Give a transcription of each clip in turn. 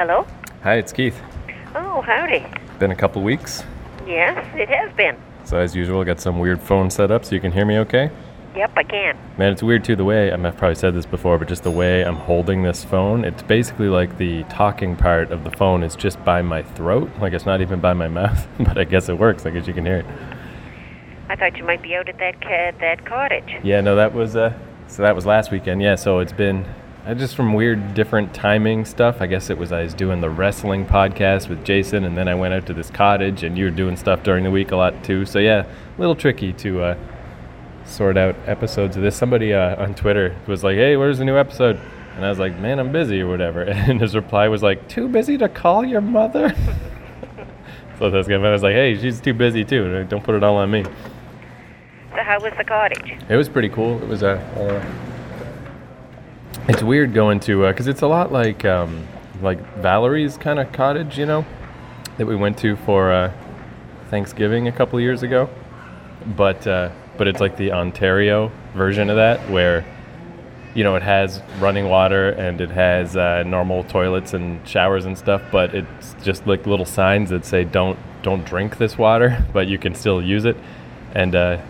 Hello? Hi, it's Keith. Oh, howdy. Been a couple weeks. Yes, it has been. So as usual, got some weird phone set up so you can hear me okay. Yep, I can. Man, it's weird too the way I mean, I've probably said this before, but just the way I'm holding this phone, it's basically like the talking part of the phone is just by my throat. Like it's not even by my mouth, but I guess it works. I guess you can hear it. I thought you might be out at that ca- that cottage. Yeah, no, that was uh, so that was last weekend. Yeah, so it's been uh, just from weird different timing stuff. I guess it was I was doing the wrestling podcast with Jason, and then I went out to this cottage, and you were doing stuff during the week a lot too. So yeah, a little tricky to uh, sort out episodes of this. Somebody uh, on Twitter was like, "Hey, where's the new episode?" And I was like, "Man, I'm busy or whatever." And his reply was like, "Too busy to call your mother." so that's good. I was like, "Hey, she's too busy too. Don't put it all on me." So how was the cottage? It was pretty cool. It was a. Uh, it's weird going to because it's a lot like um, like Valerie's kind of cottage, you know, that we went to for uh, Thanksgiving a couple years ago. But uh, but it's like the Ontario version of that where you know it has running water and it has uh, normal toilets and showers and stuff, but it's just like little signs that say don't don't drink this water, but you can still use it. And uh,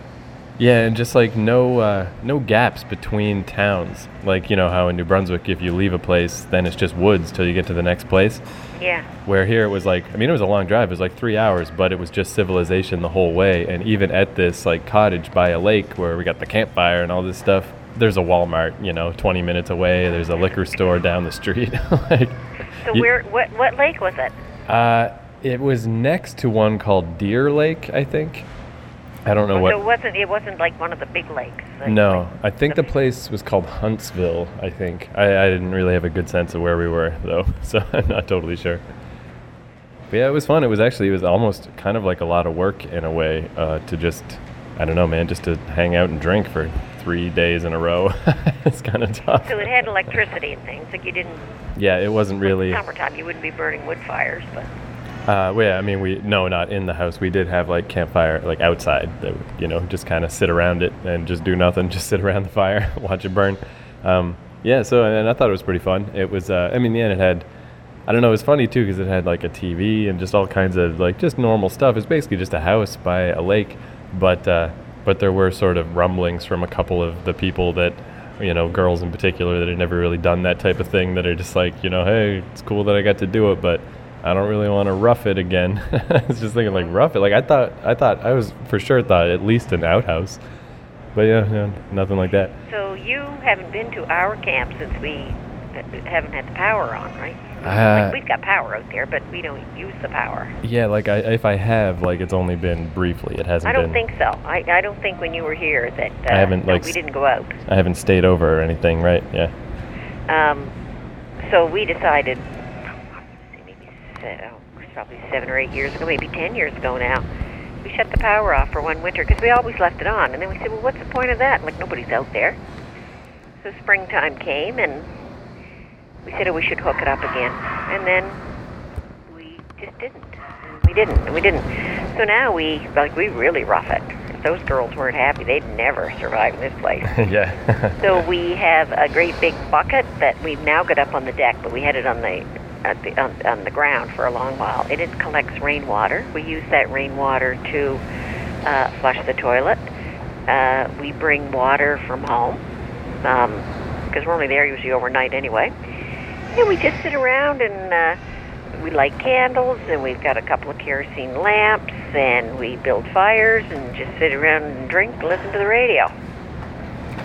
yeah, and just like no uh, no gaps between towns. Like you know how in New Brunswick, if you leave a place, then it's just woods till you get to the next place. Yeah. Where here it was like, I mean, it was a long drive. It was like three hours, but it was just civilization the whole way. And even at this like cottage by a lake where we got the campfire and all this stuff, there's a Walmart, you know, 20 minutes away. There's a liquor store down the street. like, So you- where what what lake was it? uh, it was next to one called Deer Lake, I think. I don't know what. So it wasn't it wasn't like one of the big lakes. like- No, like I think the place was called Huntsville. I think I, I didn't really have a good sense of where we were though, so I'm not totally sure. But yeah, it was fun. It was actually it was almost kind of like a lot of work in a way uh, to just I don't know, man, just to hang out and drink for three days in a row. it's kind of tough. So it had electricity and things. Like you didn't. Yeah, it wasn't really. Summertime, you wouldn't be burning wood fires, but Uh, well, yeah, I mean, we no, not in the house. We did have like campfire, like outside. That you know, just kind of sit around it and just do nothing, just sit around the fire, watch it burn. Um, yeah, so and I thought it was pretty fun. It was, uh, I mean, the end, it had, I don't know, it was funny too because it had like a TV and just all kinds of like just normal stuff. It's basically just a house by a lake, but uh, but there were sort of rumblings from a couple of the people that. You know, girls in particular that had never really done that type of thing that are just like, you know, hey, it's cool that I got to do it, but I don't really want to rough it again. I was just thinking like rough it. Like I thought, I thought I was for sure thought at least an outhouse, but yeah, yeah nothing like that. so you haven't been to our camp since we haven't had the power on, right? Uh, like we've got power out there, but we don't use the power. Yeah, like I, if I have, like it's only been briefly. It hasn't I don't been. think so. I, I don't think when you were here that uh, I haven't, like, we didn't go out. I haven't stayed over or anything, right? Yeah. Um, so we decided, Uh, oh, it was probably seven or eight years ago, maybe ten years ago now. We shut the power off for one winter because we always left it on, and then we said, well, what's the point of that? Like nobody's out there. So springtime came, and we said, oh, we should hook it up again, and then we just didn't. And we didn't. And we didn't. So now we like we really rough it. If those girls weren't happy, they'd never survive in this place. yeah. So we have a great big bucket that we've now got up on the deck, but we had it on the, at the on, on the ground for a long while. And it collects rainwater. We use that rainwater to uh, flush the toilet. Uh, we bring water from home because we're only there usually overnight anyway. And we just sit around and uh, we light candles, and we've got a couple of kerosene lamps, and we build fires and just sit around and drink, listen to the radio.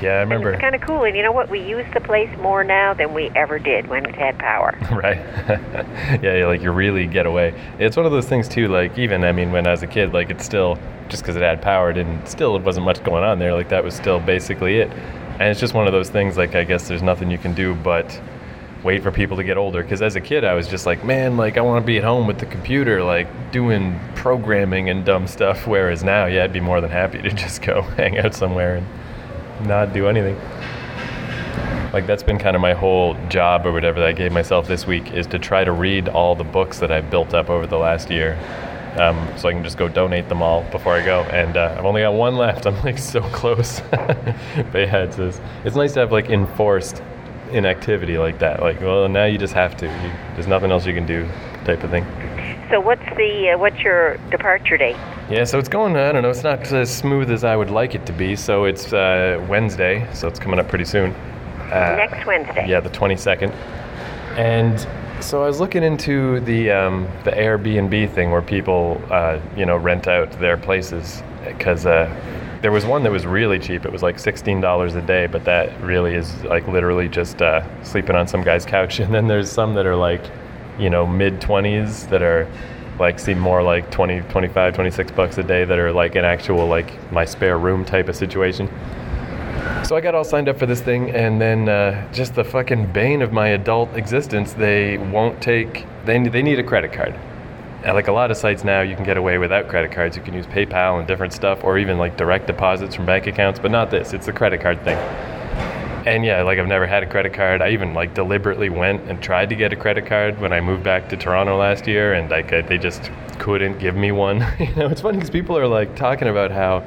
Yeah, I remember. It's kind of cool. And you know what? We use the place more now than we ever did when it had power. right yeah, like you really get away it's one of those things too like even i mean when i was a kid like it's still just because it had power didn't still it wasn't much going on there like that was still basically it and it's just one of those things like i guess there's nothing you can do but wait for people to get older because as a kid i was just like man like i want to be at home with the computer like doing programming and dumb stuff whereas now yeah i'd be more than happy to just go hang out somewhere and not do anything like that's been kind of my whole job or whatever that I gave myself this week is to try to read all the books that I've built up over the last year, um, so I can just go donate them all before I go. And uh, I've only got one left. I'm like so close. but yeah, it's just, it's nice to have like enforced inactivity like that. Like, well, now you just have to. You, there's nothing else you can do, type of thing. So what's the uh, what's your departure date? Yeah, so it's going. I don't know. It's not as smooth as I would like it to be. So it's uh, Wednesday, so it's coming up pretty soon. Uh, Next Wednesday. Yeah, the 22nd. And so I was looking into the um, the Airbnb thing where people, uh, you know, rent out their places because uh, there was one that was really cheap. It was like sixteen dollars a day, but that really is like literally just uh, sleeping on some guy's couch. And then there's some that are like, you know, mid twenties that are like seem more like 20, 25, 26 bucks a day that are like an actual like my spare room type of situation. So I got all signed up for this thing, and then uh, just the fucking bane of my adult existence, they won't take. They they need a credit card. And like a lot of sites now, you can get away without credit cards. You can use PayPal and different stuff, or even like direct deposits from bank accounts. But not this. It's the credit card thing. And yeah, like I've never had a credit card. I even like deliberately went and tried to get a credit card when I moved back to Toronto last year, and like I, they just couldn't give me one. you know, it's funny because people are like talking about how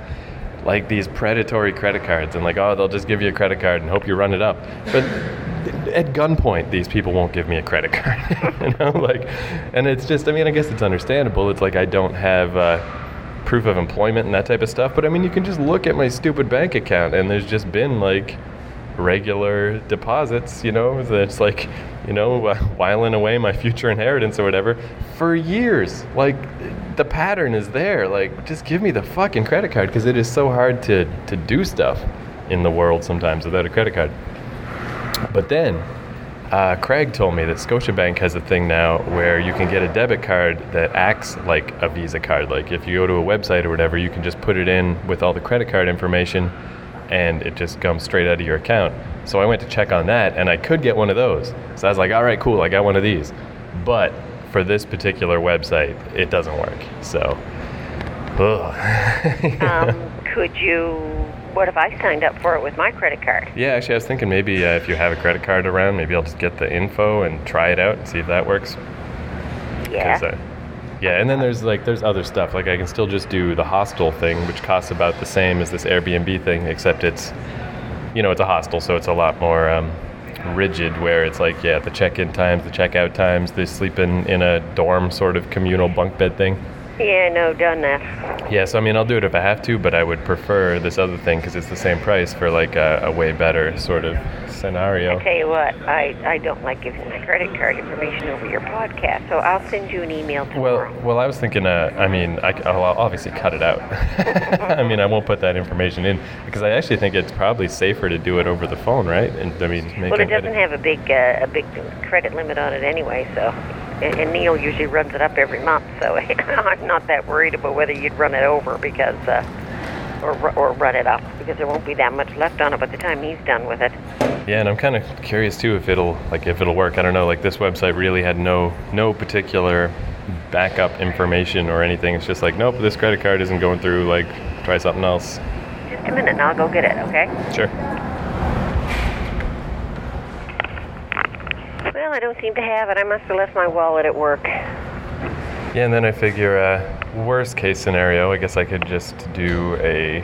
like these predatory credit cards and like oh they'll just give you a credit card and hope you run it up but at gunpoint these people won't give me a credit card you know like and it's just i mean i guess it's understandable it's like i don't have uh, proof of employment and that type of stuff but i mean you can just look at my stupid bank account and there's just been like regular deposits you know that's like you know whiling away my future inheritance or whatever for years like the pattern is there. Like, just give me the fucking credit card because it is so hard to, to do stuff in the world sometimes without a credit card. But then, uh, Craig told me that Scotiabank has a thing now where you can get a debit card that acts like a Visa card. Like, if you go to a website or whatever, you can just put it in with all the credit card information and it just comes straight out of your account. So I went to check on that and I could get one of those. So I was like, all right, cool, I got one of these. But for this particular website, it doesn't work. So, um, could you? What if I signed up for it with my credit card? Yeah, actually, I was thinking maybe uh, if you have a credit card around, maybe I'll just get the info and try it out and see if that works. Yeah. Uh, yeah, and then there's like there's other stuff. Like I can still just do the hostel thing, which costs about the same as this Airbnb thing, except it's, you know, it's a hostel, so it's a lot more. Um, rigid where it's like yeah the check-in times the check-out times they sleep in in a dorm sort of communal bunk bed thing yeah no done that yeah so i mean i'll do it if i have to but i would prefer this other thing because it's the same price for like a, a, way better sort of scenario. I tell you what i i don't like giving my credit card information over your podcast so i'll send you an email tomorrow. Well well i was thinking uh, i mean I, will obviously cut it out. I mean i won't put that information in because i actually think it's probably safer to do it over the phone right? And i mean well it doesn't have a big uh, a big credit limit on it anyway so and Neil usually runs it up every month, so I'm not that worried about whether you'd run it over because, uh, or or run it up because there won't be that much left on it by the time he's done with it. Yeah, and I'm kind of curious too if it'll like if it'll work. I don't know. Like this website really had no no particular backup information or anything. It's just like, nope, this credit card isn't going through. Like, try something else. Just a minute, and I'll go get it. Okay. Sure. Well, I don't seem to have it. I must have left my wallet at work. Yeah, and then I figure, uh, worst case scenario, I guess I could just do a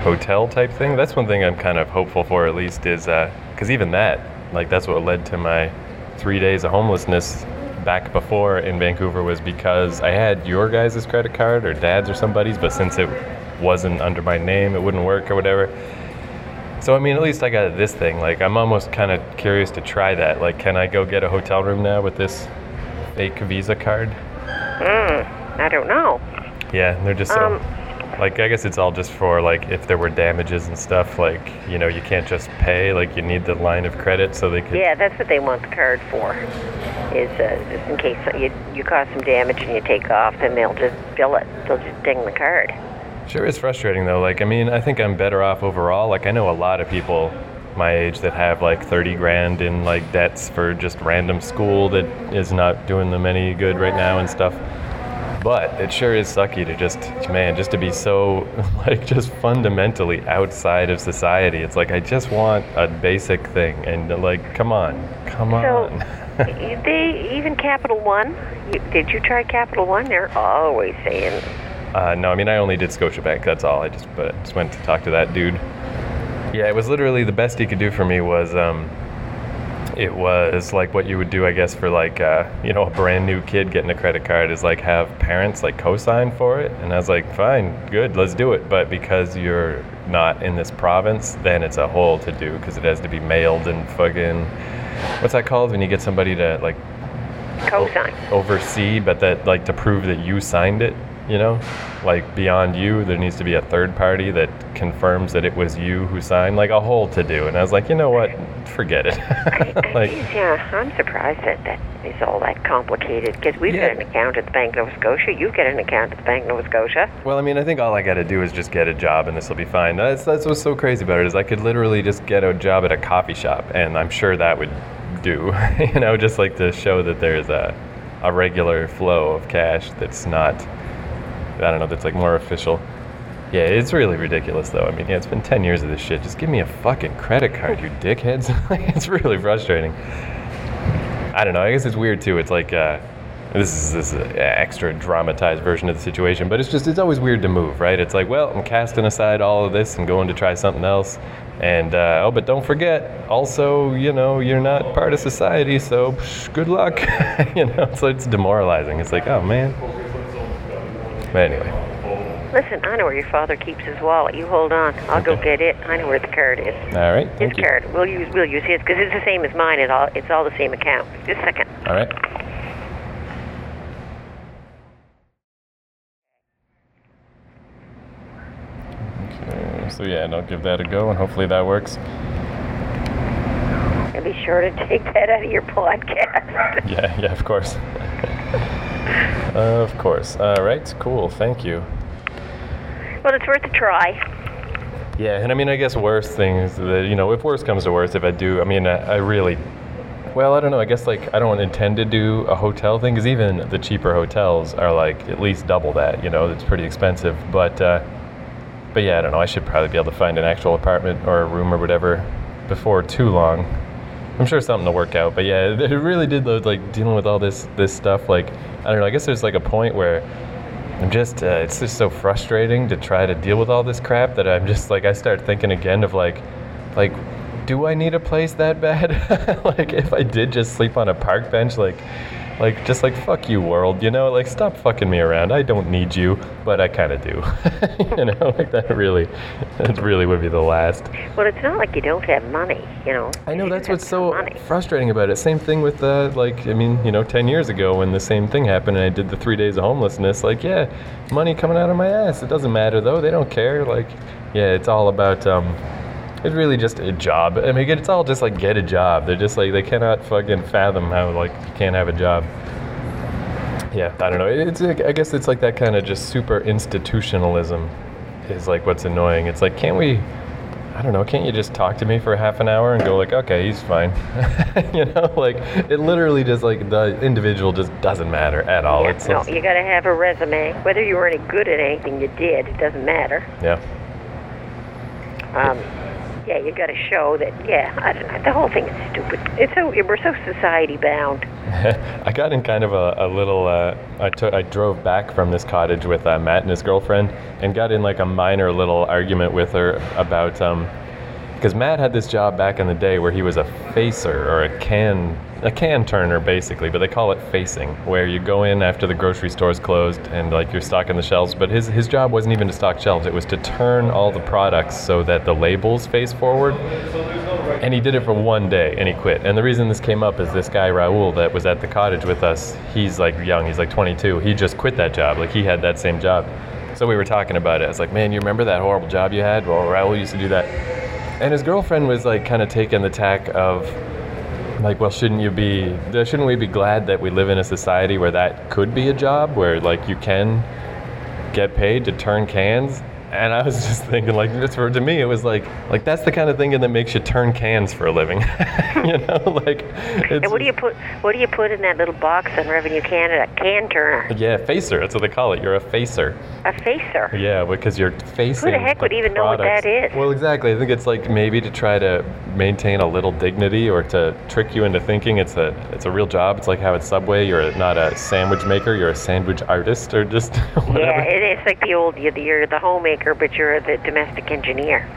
hotel type thing. That's one thing I'm kind of hopeful for, at least, is because uh, even that, like, that's what led to my three days of homelessness back before in Vancouver was because I had your guys' credit card or dad's or somebody's, but since it wasn't under my name, it wouldn't work or whatever. So I mean, at least I got this thing. Like I'm almost kind of curious to try that. Like, can I go get a hotel room now with this fake Visa card? Hmm. I don't know. Yeah, they're just so. Um, like I guess it's all just for like if there were damages and stuff. Like you know, you can't just pay. Like you need the line of credit so they could. Yeah, that's what they want the card for. Is uh, just in case you you cause some damage and you take off, then they'll just bill it. They'll just ding the card. Sure it's frustrating though. Like, I mean, I think I'm better off overall. Like, I know a lot of people my age that have like 30 grand in like debts for just random school that is not doing them any good right now and stuff. But it sure is sucky to just, man, just to be so, like, just fundamentally outside of society. It's like, I just want a basic thing. And, like, come on, come so, on. they, even Capital One, you, did you try Capital One? They're always saying uh, no, I mean I only did Scotiabank. That's all. I just but just went to talk to that dude. Yeah, it was literally the best he could do for me was um, it was like what you would do, I guess, for like uh, you know a brand new kid getting a credit card is like have parents like co-sign for it, and I was like, fine, good, let's do it. But because you're not in this province, then it's a whole to do because it has to be mailed and fucking what's that called when you get somebody to like Co-sign. oversee, but that like to prove that you signed it. You know, like beyond you, there needs to be a third party that confirms that it was you who signed, like a whole to do. And I was like, you know what, forget it. like, yeah, I'm surprised that that is all that complicated because we've Yeah. got an account at the Bank of Nova Scotia. You've got an account at the Bank of Nova Scotia. well, I mean, I think all I got to do is just get a job, and this will be fine. That's that's what's so crazy about it is I could literally just get a job at a coffee shop, and I'm sure that would do. you know, just like to show that there's a a regular flow of cash that's not. I don't know. That's like more official. Yeah, it's really ridiculous though. I mean, yeah, it's been 10 years of this shit. Just give me a fucking credit card, you dickheads. it's really frustrating. I don't know. I guess it's weird too. It's like uh, this is this is extra dramatized version of the situation, but it's just it's always weird to move, right? It's like, well, I'm casting aside all of this and going to try something else. And uh, oh, but don't forget, also, you know, you're not part of society, so psh, good luck. you know, so it's demoralizing. It's like, oh man. But anyway, Listen, I know where your father keeps his wallet. You hold on. I'll go get it. I know where the card is. all right. His Thank you. card. We'll use we'll use his because it's the same as mine. It all it's all the same account. Just a second. All right. Okay, so yeah, and I'll give that a go, and hopefully that works. And be sure to take that out of your podcast. Yeah, yeah, of course. of course. All right, cool. Thank you. well, it's worth a try. Yeah, and I mean, I guess worst thing is that you know, if worst comes to worst, if I do, I mean, I, I really, well, I don't know. I guess like I don't intend to do a hotel thing because even the cheaper hotels are like at least double that. You know, it's pretty expensive. But, uh, but yeah, I don't know. I should probably be able to find an actual apartment or a room or whatever before too long. I'm sure something will work out. But yeah, it really did load like dealing with all this this stuff. Like I don't know. I guess there's like a point where I'm just, uh, it's just so frustrating to try to deal with all this crap that I'm just like, I start thinking again of like, like, do I need a place that bad? like, if I did just sleep on a park bench, like, like, just like, fuck you, world, you know, like, stop fucking me around. I don't need you, but I kind of do. you know, like, that really, that really would be the last. Well, it's not like you don't have money. You know. I know that's what's so money. frustrating about it. Same thing with uh, like I mean, you know, ten years ago when the same thing happened and I did the three days of homelessness. Like, yeah, money coming out of my ass. It doesn't matter though. They don't care. Like, yeah, it's all about um, it's really just a job. I mean, it's all just like get a job. They're just like they cannot fucking fathom how like you can't have a job. Yeah, I don't know. It's like- I guess it's like that kind of just super institutionalism is like what's annoying. It's like can't we I don't know, can't you just talk to me for half an hour and go like, okay, he's fine. you know, like it literally just like the individual just doesn't matter at all. Yeah, it's no, you got to have a resume. Whether you were any good at anything you did, it doesn't matter. yeah. Um, yeah, you got to show that. Yeah, I don't know. The whole thing is stupid. It's so we're so society bound. I got in kind of a, a little. Uh, I took. I drove back from this cottage with uh, Matt and his girlfriend, and got in like a minor little argument with her about. Um, because Matt had this job back in the day where he was a facer or a can a can turner basically, but they call it facing, where you go in after the grocery store's closed and like you're stocking the shelves. But his his job wasn't even to stock shelves; it was to turn all the products so that the labels face forward. And he did it for one day and he quit. And the reason this came up is this guy Raul that was at the cottage with us. He's like young, he's like 22. He just quit that job. Like he had that same job. So we were talking about it. I was like, man, you remember that horrible job you had? Well, Raul used to do that. And his girlfriend was like kind of taking the tack of like, well, shouldn't you be, shouldn't we be glad that we live in a society where that could be a job where like you can get paid to turn cans? And I was just thinking, like, for to me, it was like, like that's the kind of thing that makes you turn cans for a living, you know, like. It's, And what do you put? What do you put in that little box on Revenue Canada? Can turner, Yeah, facer. That's what they call it. You're a facer. a facer. Yeah, because you're facing. Who the heck would the even know what that products. is? Well, exactly. I think it's like maybe to try to maintain a little dignity or to trick you into thinking it's a it's a real job. It's like how at Subway you're not a sandwich maker, you're a sandwich artist, or just whatever. Yeah, it is like the old you're the, you're the homemaker, but you're the domestic engineer.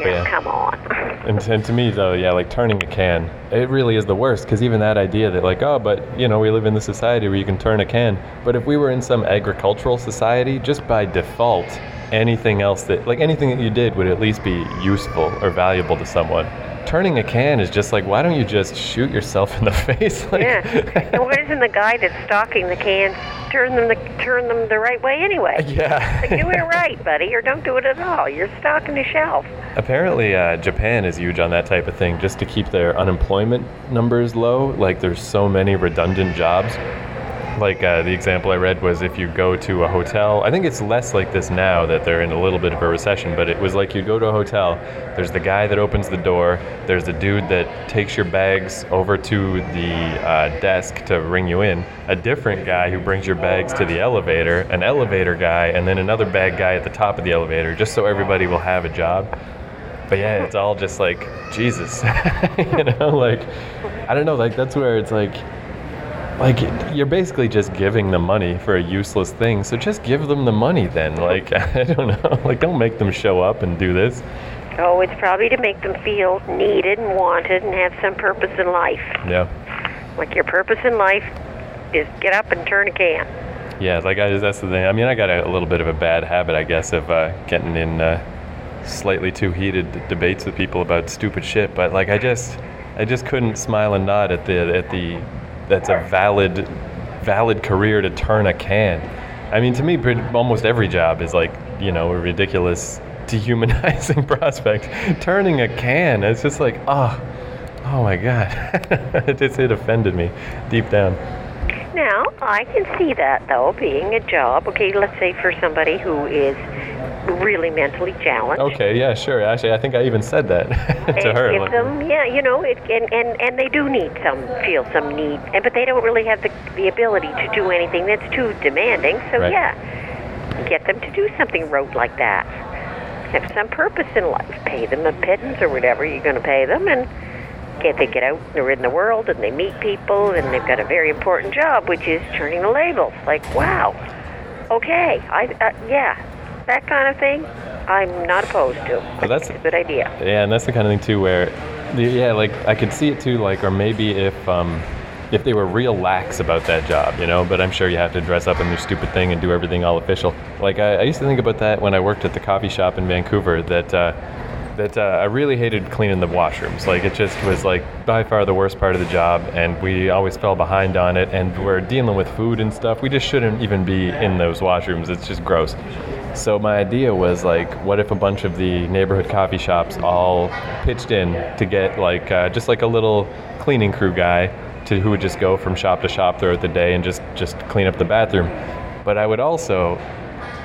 Yeah, come on. And, and to me, though, yeah, like turning a can, it really is the worst because even that idea that, like, oh, but you know, we live in the society where you can turn a can. But if we were in some agricultural society, just by default, anything else that, like, anything that you did would at least be useful or valuable to someone. Turning a can is just like, why don't you just shoot yourself in the face? like, yeah. And why doesn't the guy that's stocking the cans turn them the turn them the right way anyway? Yeah. Like, do it right, buddy, or don't do it at all. You're stocking the shelf. Apparently, uh, Japan is huge on that type of thing, just to keep their unemployment numbers low. Like, there's so many redundant jobs. Like uh, the example I read was if you go to a hotel, I think it's less like this now that they're in a little bit of a recession, but it was like you go to a hotel, there's the guy that opens the door, there's the dude that takes your bags over to the uh, desk to ring you in, a different guy who brings your bags to the elevator, an elevator guy, and then another bag guy at the top of the elevator, just so everybody will have a job. But yeah, it's all just like Jesus, you know, like I don't know, like that's where it's like like you're basically just giving them money for a useless thing so just give them the money then like i don't know like don't make them show up and do this Oh, it's probably to make them feel needed and wanted and have some purpose in life. yeah Like your purpose in life is get up and turn a can. yeah like I, that's the thing i mean i got a, a little bit of a bad habit i guess of uh, getting in uh, slightly too heated d- debates with people about stupid shit but like i just i just couldn't smile and nod at the at the that's a valid valid career to turn a can. I mean to me almost every job is like you know a ridiculous dehumanizing prospect. Turning a can it's just like oh oh my god. It it offended me deep down Now, I can see that though being a job. Okay, let's say for somebody who is really mentally challenged. okay yeah sure actually i think i even said that to her give them, yeah, you know, it, and, and and they do need some, feel some need, and but they don't really have the the ability to do anything that's too demanding. So Right. yeah, get them to do something rote like that. Have some purpose in life. Pay them a pittance or whatever you're going to pay them, and get they get out, they're in the world, and they meet people, and they've got a very important job, which is turning the labels. Like, wow, okay, I uh, yeah, that kind of thing. I'm not opposed to. I that's- a good idea. Yeah, and that's the kind of thing too where, yeah, like I could see it too, like, or maybe if um, if they were real lax about that job, you know. But I'm sure you have to dress up in your stupid thing and do everything all official. Like I, I used to think about that when I worked at the coffee shop in Vancouver. That. Uh, that uh, I really hated cleaning the washrooms. Like it just was like by far the worst part of the job, and we always fell behind on it. And we're dealing with food and stuff. We just shouldn't even be in those washrooms. It's just gross. So my idea was like, what if a bunch of the neighborhood coffee shops all pitched in to get like uh, just like a little cleaning crew guy to who would just go from shop to shop throughout the day and just just clean up the bathroom. But I would also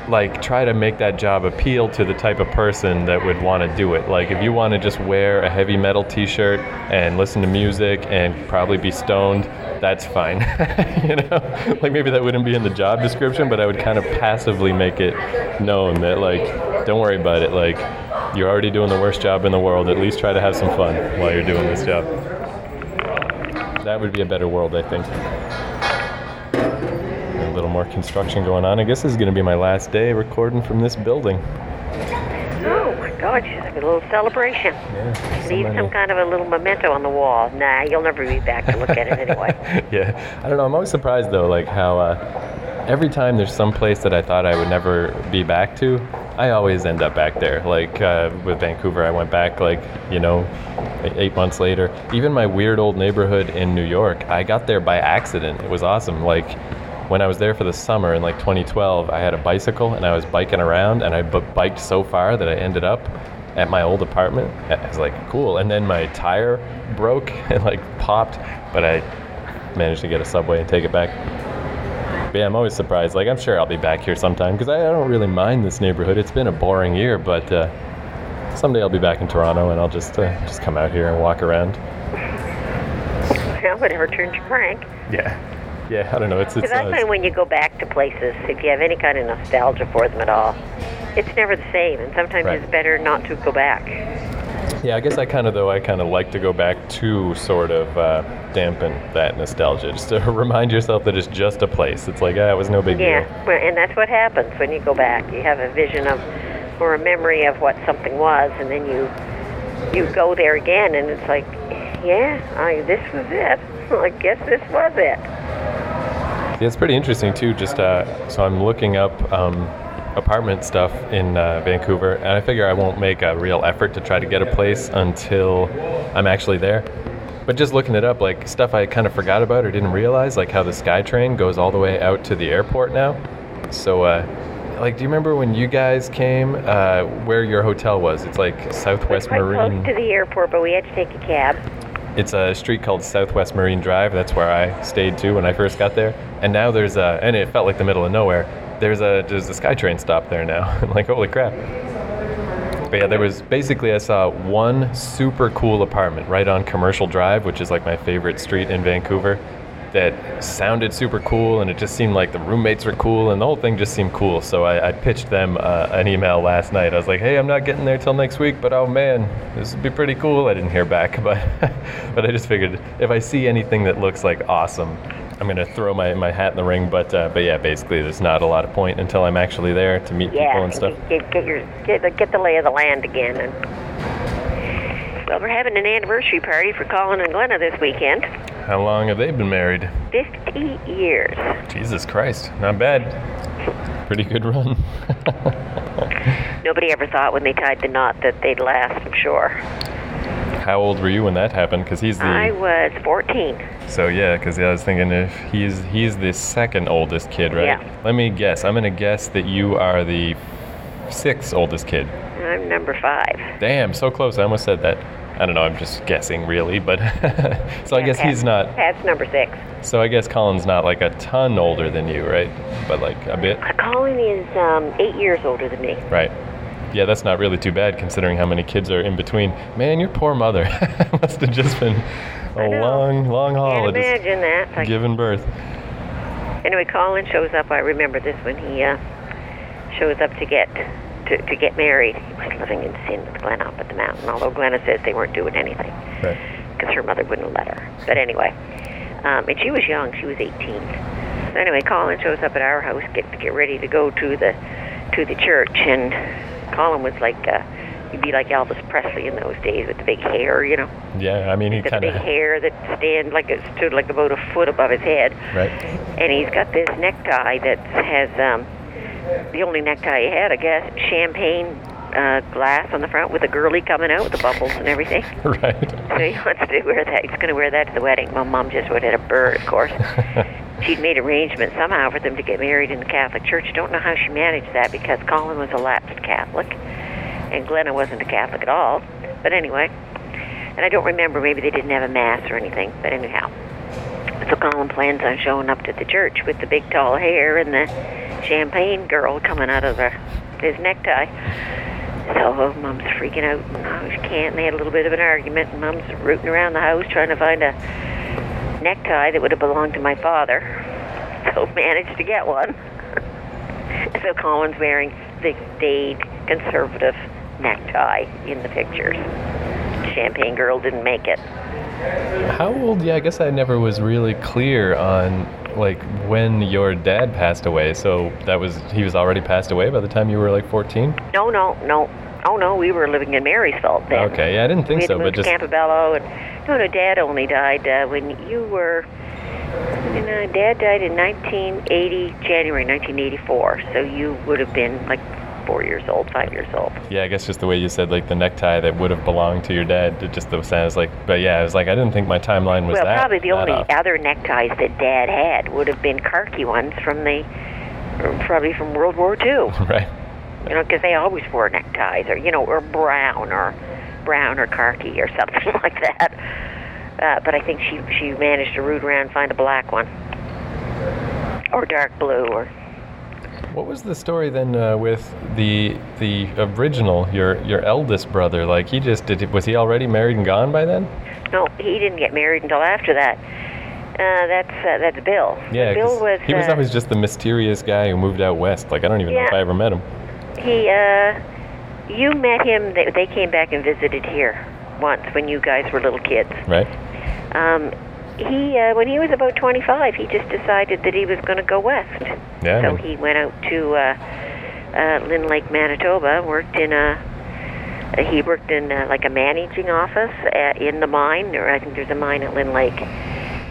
like try to make that job appeal to the type of person that would want to do it. Like if you want to just wear a heavy metal t-shirt and listen to music and probably be stoned, that's fine. you know? Like maybe that wouldn't be in the job description, but I would kind of passively make it known that like don't worry about it. Like you're already doing the worst job in the world. At least try to have some fun while you're doing this job. That would be a better world, I think little more construction going on. I guess this is going to be my last day recording from this building. Oh my God, she's having a little celebration. Yeah, Leave some kind of a little memento on the wall. Nah, you'll never be back to look at it anyway. yeah, I don't know. I'm always surprised though, like how uh, every time there's some place that I thought I would never be back to, I always end up back there. Like uh, with Vancouver, I went back like you know like eight months later. Even my weird old neighborhood in New York, I got there by accident. It was awesome. Like when I was there for the summer in like 2012, I had a bicycle and I was biking around, and I b- biked so far that I ended up at my old apartment. I was like, cool. And then my tire broke and like popped, but I managed to get a subway and take it back. But yeah, I'm always surprised. Like, I'm sure I'll be back here sometime because I, I don't really mind this neighborhood. It's been a boring year, but uh, someday I'll be back in Toronto and I'll just uh, just come out here and walk around. well, whatever turns you crank. Yeah, yeah. I don't know. It's it's. Because I uh, find when you go back to places, if you have any kind of nostalgia for them at all, it's never the same, and sometimes Right. it's better not to go back. Yeah, I guess I kind of though I kind of like to go back to sort of uh, dampen that nostalgia, just to remind yourself that it's just a place. It's like, ah, it was no big deal. Yeah, well, and that's what happens when you go back. You have a vision of or a memory of what something was, and then you you go there again, and it's like, yeah, I, this was it. I guess this was it. Yeah, it's pretty interesting too. Just uh, so I'm looking up um, apartment stuff in uh, Vancouver, and I figure I won't make a real effort to try to get a place until I'm actually there. But just looking it up, like stuff I kind of forgot about or didn't realize, like how the SkyTrain goes all the way out to the airport now. So, uh, like, do you remember when you guys came? Uh, where your hotel was? It's like Southwest Marine. close to the airport, but we had to take a cab. It's a street called Southwest Marine Drive. That's where I stayed too when I first got there. And now there's a, and it felt like the middle of nowhere. There's a there's a SkyTrain stop there now. like holy crap. But yeah, there was basically I saw one super cool apartment right on Commercial Drive, which is like my favorite street in Vancouver. That sounded super cool, and it just seemed like the roommates were cool, and the whole thing just seemed cool. So I, I pitched them uh, an email last night. I was like, "Hey, I'm not getting there till next week, but oh man, this would be pretty cool." I didn't hear back, but but I just figured if I see anything that looks like awesome, I'm gonna throw my, my hat in the ring. But uh, but yeah, basically, there's not a lot of point until I'm actually there to meet Yeah, people and stuff. Get, get your get the, get the lay of the land again. And well, we're having an anniversary party for Colin and Glenna this weekend. How long have they been married? Fifty years. Jesus Christ, not bad. Pretty good run. Nobody ever thought when they tied the knot that they'd last. I'm sure. How old were you when that happened? Because he's the I was 14. so yeah. Because I was thinking if he's he's the second oldest kid, right? Yeah. Let me guess. I'm gonna guess that you are the sixth oldest kid. I'm number five. Damn, so close. I almost said that. I don't know. I'm just guessing, really. But so I guess he's not. Pat's number six. So I guess Colin's not like a ton older than you, right? But like a bit, Uh, Colin is um, eight years older than me. right? Yeah, that's not really too bad considering how many kids are in between. Man, your poor mother must have just been a long, long haul Can't imagine that. Like, giving birth. Anyway, Colin shows up. I remember this when he uh, shows up to get to, to get married. He was living in sin with Glenna up at the mountain. Although Glenna says they weren't doing anything Right. because her mother wouldn't let her. But anyway, um, and she was young. She was 18. So anyway, Colin shows up at our house, get to get ready to go to the to the church, and Colin was like. Uh, He'd be like Elvis Presley in those days with the big hair, you know, Yeah, I mean, he the kind big hair that stand like it stood like about a foot above his head right. and he's got this necktie that has um, the only necktie he had, I guess, champagne uh, glass on the front with a girly coming out with the bubbles and everything. Right. So he wants to wear that. He's going to wear that to the wedding. My mom just would have a bird, of course. She'd made arrangements somehow for them to get married in the Catholic Church. Don't know how she managed that because Colin was a lapsed Catholic and Glenna wasn't a Catholic at all. But anyway, and I don't remember. Maybe they didn't have a mass or anything. But anyhow, so Colin plans on showing up to the church with the big tall hair and the champagne girl coming out of the, his necktie. So Mom's freaking out. No, she can't. They had a little bit of an argument. And Mom's rooting around the house trying to find a necktie that would have belonged to my father. So managed to get one. so Colin's wearing the staid conservative necktie in the pictures. Champagne girl didn't make it. How old? Yeah, I guess I never was really clear on like when your dad passed away. So that was he was already passed away by the time you were like 14. No, no, no. Oh no, we were living in Marysville then. Okay, yeah, I didn't think we had so, to but move just to Campobello, and no, no, Dad only died uh, when you were. You know, Dad died in 1980, January 1984. So you would have been like four years old, five years old. yeah, I guess just the way you said like the necktie that would have belonged to your dad. It just sounds like, but yeah, I was like I didn't think my timeline was well, that. probably the only off. other neckties that Dad had would have been khaki ones from the, probably from World War II. right. You know, because they always wore neckties, or you know, or brown, or brown or khaki, or something like that. Uh, but I think she she managed to root around and find a black one, or dark blue, or What was the story then uh, with the the original your your eldest brother? Like he just did. Was he already married and gone by then? no, he didn't get married until after that. Uh, that's uh, that's Bill. Yeah, Bill was. he was uh, always just the mysterious guy who moved out west. Like I don't even know if I ever met him. He, uh, you met him. They, they came back and visited here once when you guys were little kids. Right. Um, he, uh, when he was about 25, he just decided that he was going to go west. Yeah. So mean, he went out to uh, uh, Lynn Lake, Manitoba. Worked in a uh, he worked in uh, like a managing office at, in the mine, or I think there's a mine at Lynn Lake.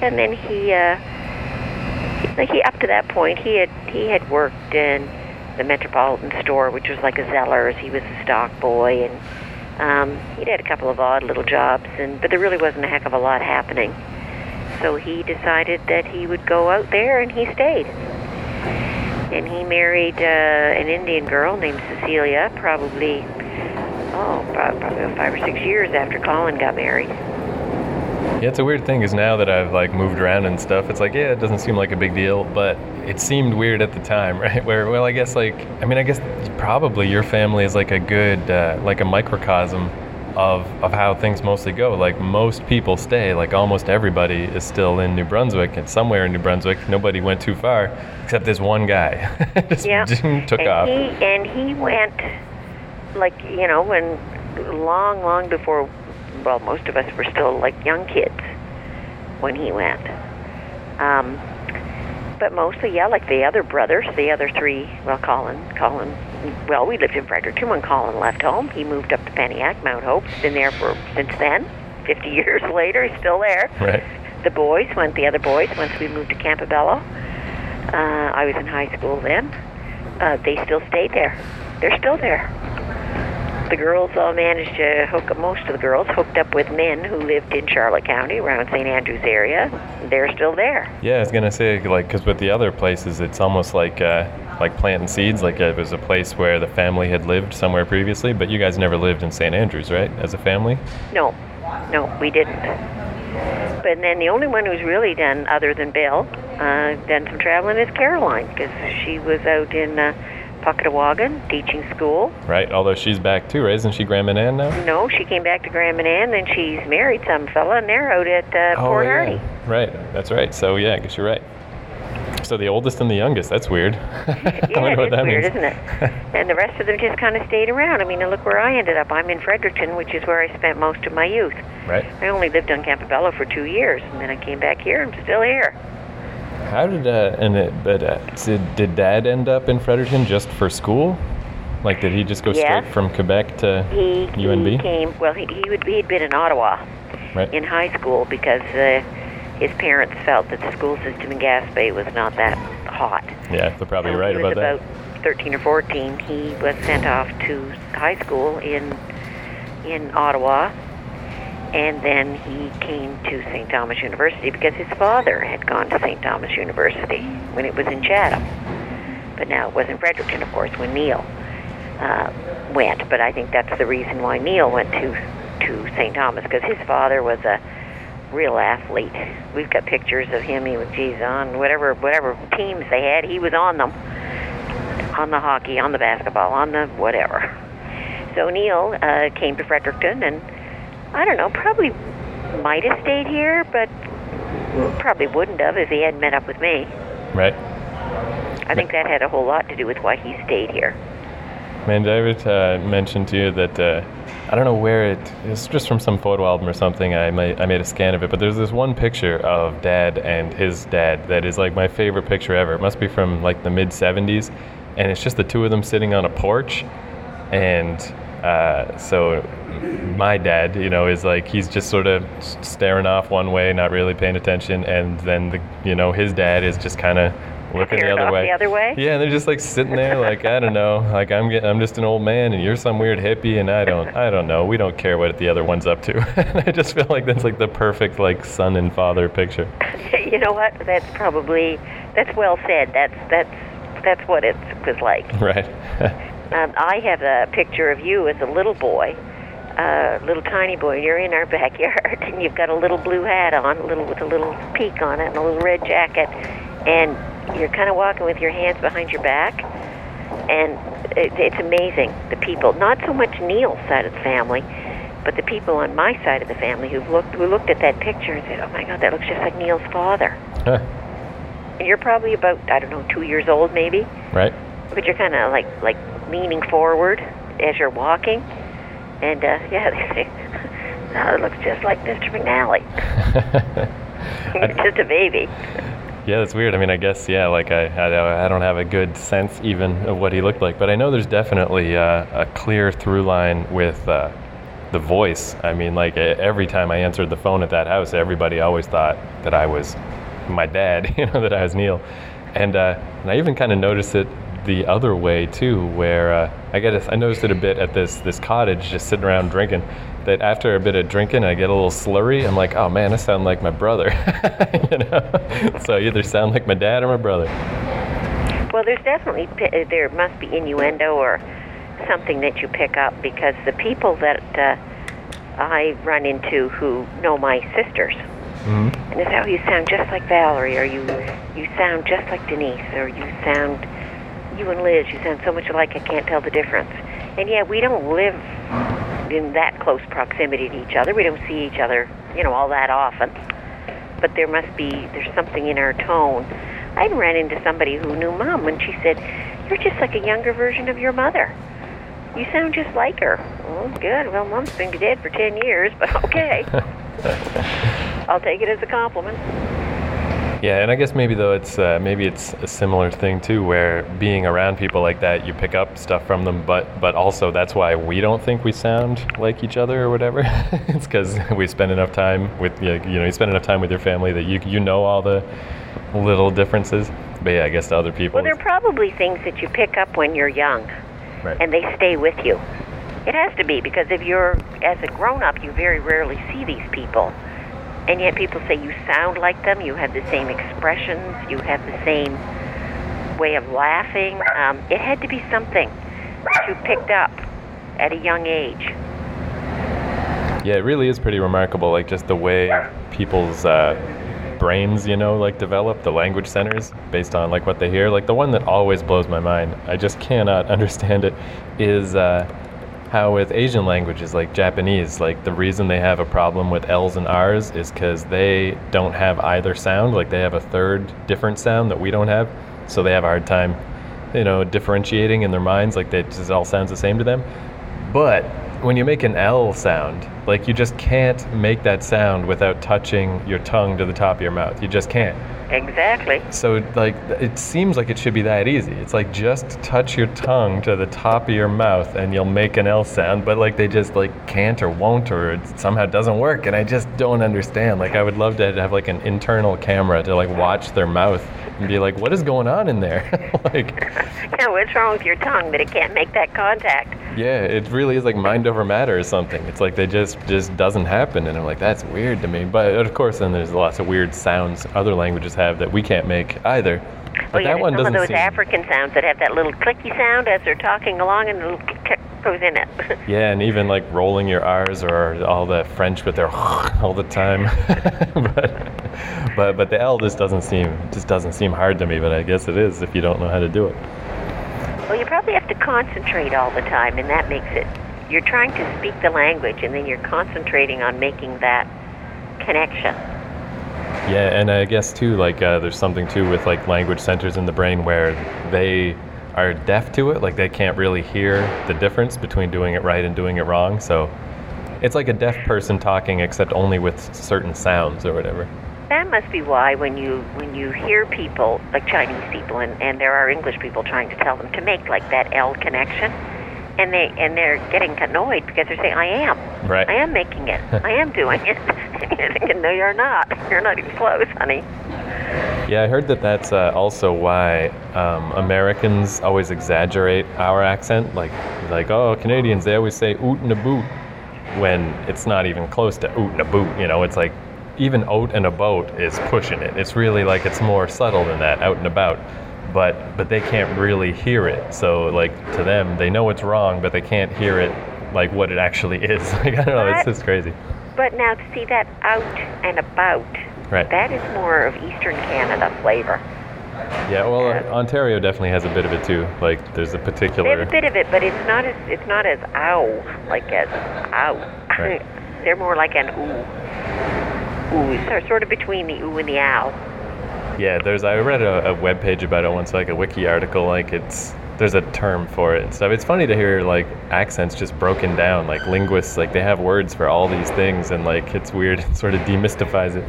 And then he, uh, he up to that point, he had he had worked in the Metropolitan store, which was like a Zellers. He was a stock boy, and um, he'd had a couple of odd little jobs, and but there really wasn't a heck of a lot happening. So he decided that he would go out there, and he stayed. And he married uh, an Indian girl named Cecilia, probably oh, probably five or six years after Colin got married. Yeah, it's a weird thing is now that I've like moved around and stuff, it's like yeah, it doesn't seem like a big deal, but it seemed weird at the time, right? Where well, I guess like I mean, I guess probably your family is like a good uh, like a microcosm of of how things mostly go. Like most people stay, like almost everybody is still in New Brunswick and somewhere in New Brunswick. Nobody went too far except this one guy. Just Yeah. took and off. He, and he went, like, you know, when long, long before, well, most of us were still like young kids when he went. Um, but mostly, yeah, like the other brothers, the other three, well, Colin, Colin, well, we lived in Fredericton when Colin left home. He moved up to Penniac, Mount Hope. Been there for, since then. 50 years later, he's still there Right. the boys went the other boys once we moved to Campobello. Uh, I was in high school then. Uh, they still stayed there. They're still there. The girls all managed to hook up. Most of the girls hooked up with men who lived in Charlotte County, around St. Andrews area. They're still there. Yeah, I was gonna say like because with the other places, it's almost like uh, like planting seeds. Like it was a place where the family had lived somewhere previously, but you guys never lived in St. Andrews, right? As a family. No, no, we didn't. But then the only one who's really done, other than Bill, uh, done some traveling is Caroline, because she was out in uh, Pukatawagan teaching school. Right, although she's back too, right? Isn't she Grand Manan now? No, she came back to Grand Manan, and she's married some fella, and they're out at uh, Oh, Port yeah. Hardy. Right, that's right. So yeah, I guess you're right. So the oldest and the youngest, that's weird. I Yeah, wonder what it's that weird, means. isn't it? and the rest of them just kind of stayed around. I mean, look where I ended up. I'm in Fredericton, which is where I spent most of my youth. right. I only lived on Campobello for two years, and then I came back here. And I'm still here. How did uh, and it, but uh, did, did Dad end up in Fredericton just for school? Like, did he just go Yes. straight from Quebec to He, he UNB? came. Well, he he would he'd been in Ottawa Right. in high school because uh, his parents felt that the school system in Gaspé was not that hot. Yeah, they're probably So right he was about that. about 13 or 14. He was sent off to high school in in Ottawa, and then he came to St. Thomas University because his father had gone to St. Thomas University when it was in Chatham. But now it was in Fredericton, of course, when Neil uh, went. But I think that's the reason why Neil went to to St. Thomas because his father was a real athlete. We've got pictures of him. He was, geez, on whatever whatever teams they had, he was on them. On the hockey, on the basketball, on the whatever. So Neil uh, came to Fredericton, and I don't know, probably might have stayed here, but probably wouldn't have if he hadn't met up with me. Right. I think that had a whole lot to do with why he stayed here. Man, did I ever uh, mention to you that uh, I don't know where it it's just from some photo album or something. I made I made a scan of it, but there's this one picture of Dad and his dad that is like my favorite picture ever. It must be from like the mid '70s, and it's just the two of them sitting on a porch, and uh, so my dad, you know, is like he's just sort of staring off one way, not really paying attention, and then the you know his dad is just kind of looking the other way. the other way? Yeah, and they're just like sitting there, like I don't know, like I'm getting, I'm just an old man, and you're some weird hippie, and I don't, I don't know. We don't care what the other one's up to. and I just feel like that's like the perfect like son and father picture. you know what? That's probably that's well said. That's that's that's what it was like. Right. Um, I have a picture of you as a little boy, uh, little tiny boy. You're in our backyard, and you've got a little blue hat on, a little with a little peak on it, and a little red jacket, and you're kind of walking with your hands behind your back. And it, it's amazing the people. Not so much Neil's side of the family, but the people on my side of the family who looked who looked at that picture and said, "Oh my God, that looks just like Neil's father." Huh. And you're probably about I don't know two years old maybe right. but you're kind of like like leaning forward as you're walking, and uh, yeah, they say, "Oh, it looks just like Mr. McNally." Just a baby. Yeah, that's weird. I mean, I guess yeah. Like I, I, I don't have a good sense even of what he looked like, but I know there's definitely uh, a clear through line with uh, the voice. I mean, like every time I answered the phone at that house, everybody always thought that I was my dad. You know, that I was Neil, and uh, and I even kind of noticed it the other way too, where uh, I get I noticed it a bit at this this cottage, just sitting around drinking. That after a bit of drinking, I get a little slurry. I'm like, oh man, I sound like my brother. you know, so I either sound like my dad or my brother. Well, there's definitely there must be innuendo or something that you pick up because the people that uh, I run into who know my sisters. Mm-hmm. And say, "Oh, you sound just like Valerie," or "You, you sound just like Denise," or "You sound you and Liz, you sound so much alike, I can't tell the difference. And yeah, we don't live in that close proximity to each other. We don't see each other, you know, all that often. But there must be, there's something in our tone. I ran into somebody who knew mom and she said, You're just like a younger version of your mother. You sound just like her. Oh, good. Well, mom's been dead for 10 years, but okay. I'll take it as a compliment. Yeah, and I guess maybe though it's uh, maybe it's a similar thing too, where being around people like that, you pick up stuff from them, but but also that's why we don't think we sound like each other or whatever. it's because we spend enough time with you know you spend enough time with your family that you you know all the little differences. But yeah, I guess to other people. Well, there are probably things that you pick up when you're young, right. and they stay with you. It has to be because if you're as a grown up, you very rarely see these people and yet people say you sound like them, you have the same expressions, you have the same way of laughing. Um, it had to be something that you picked up at a young age. Yeah, it really is pretty remarkable, like just the way people's uh, brains, you know, like develop, the language centers based on like what they hear. Like the one that always blows my mind, I just cannot understand it, is uh, how with Asian languages like Japanese, like the reason they have a problem with L's and R's is because they don't have either sound. Like they have a third different sound that we don't have, so they have a hard time, you know, differentiating in their minds. Like they just all sounds the same to them. But when you make an L sound, like you just can't make that sound without touching your tongue to the top of your mouth. You just can't. Exactly. So like it seems like it should be that easy. It's like just touch your tongue to the top of your mouth and you'll make an L sound, but like they just like can't or won't or it somehow doesn't work and I just don't understand. Like I would love to have like an internal camera to like watch their mouth and be like, what is going on in there? like, yeah, what's wrong with your tongue that it can't make that contact? Yeah, it really is like mind over matter or something. It's like they just just doesn't happen, and I'm like, that's weird to me. But of course, then there's lots of weird sounds other languages have that we can't make either. But oh, yeah, that one some of those seem... African sounds that have that little clicky sound as they're talking along, and a little click goes in it. yeah, and even like rolling your R's or all the French with their all the time. but but but the L just doesn't seem just doesn't seem hard to me. But I guess it is if you don't know how to do it. Well, you probably have to concentrate all the time, and that makes it. You're trying to speak the language, and then you're concentrating on making that connection. Yeah, and I guess too, like uh, there's something too with like language centers in the brain where they are deaf to it, like they can't really hear the difference between doing it right and doing it wrong. So it's like a deaf person talking, except only with certain sounds or whatever that must be why when you when you hear people like Chinese people and, and there are English people trying to tell them to make like that L connection and they and they're getting annoyed because they're saying I am. Right. I am making it. I am doing it. And you're thinking no you're not. You're not even close honey. Yeah I heard that that's uh, also why um, Americans always exaggerate our accent. Like like oh Canadians they always say oot and a boot when it's not even close to oot and a boot you know? It's like even out and about is pushing it. It's really like it's more subtle than that, out and about. But but they can't really hear it. So like to them, they know it's wrong, but they can't hear it like what it actually is. like I don't know, but, it's just crazy. But now to see that out and about, right. that is more of Eastern Canada flavor. Yeah, well, uh, Ontario definitely has a bit of it too. Like, there's a particular. There's a bit of it, but it's not as it's not as ow like as ow. Right. They're more like an ooh ooh, sort of between the ooh and the ow. Yeah, there's. I read a, a web page about it once, like a wiki article. Like it's there's a term for it and stuff. It's funny to hear like accents just broken down. Like linguists, like they have words for all these things, and like it's weird. It sort of demystifies it.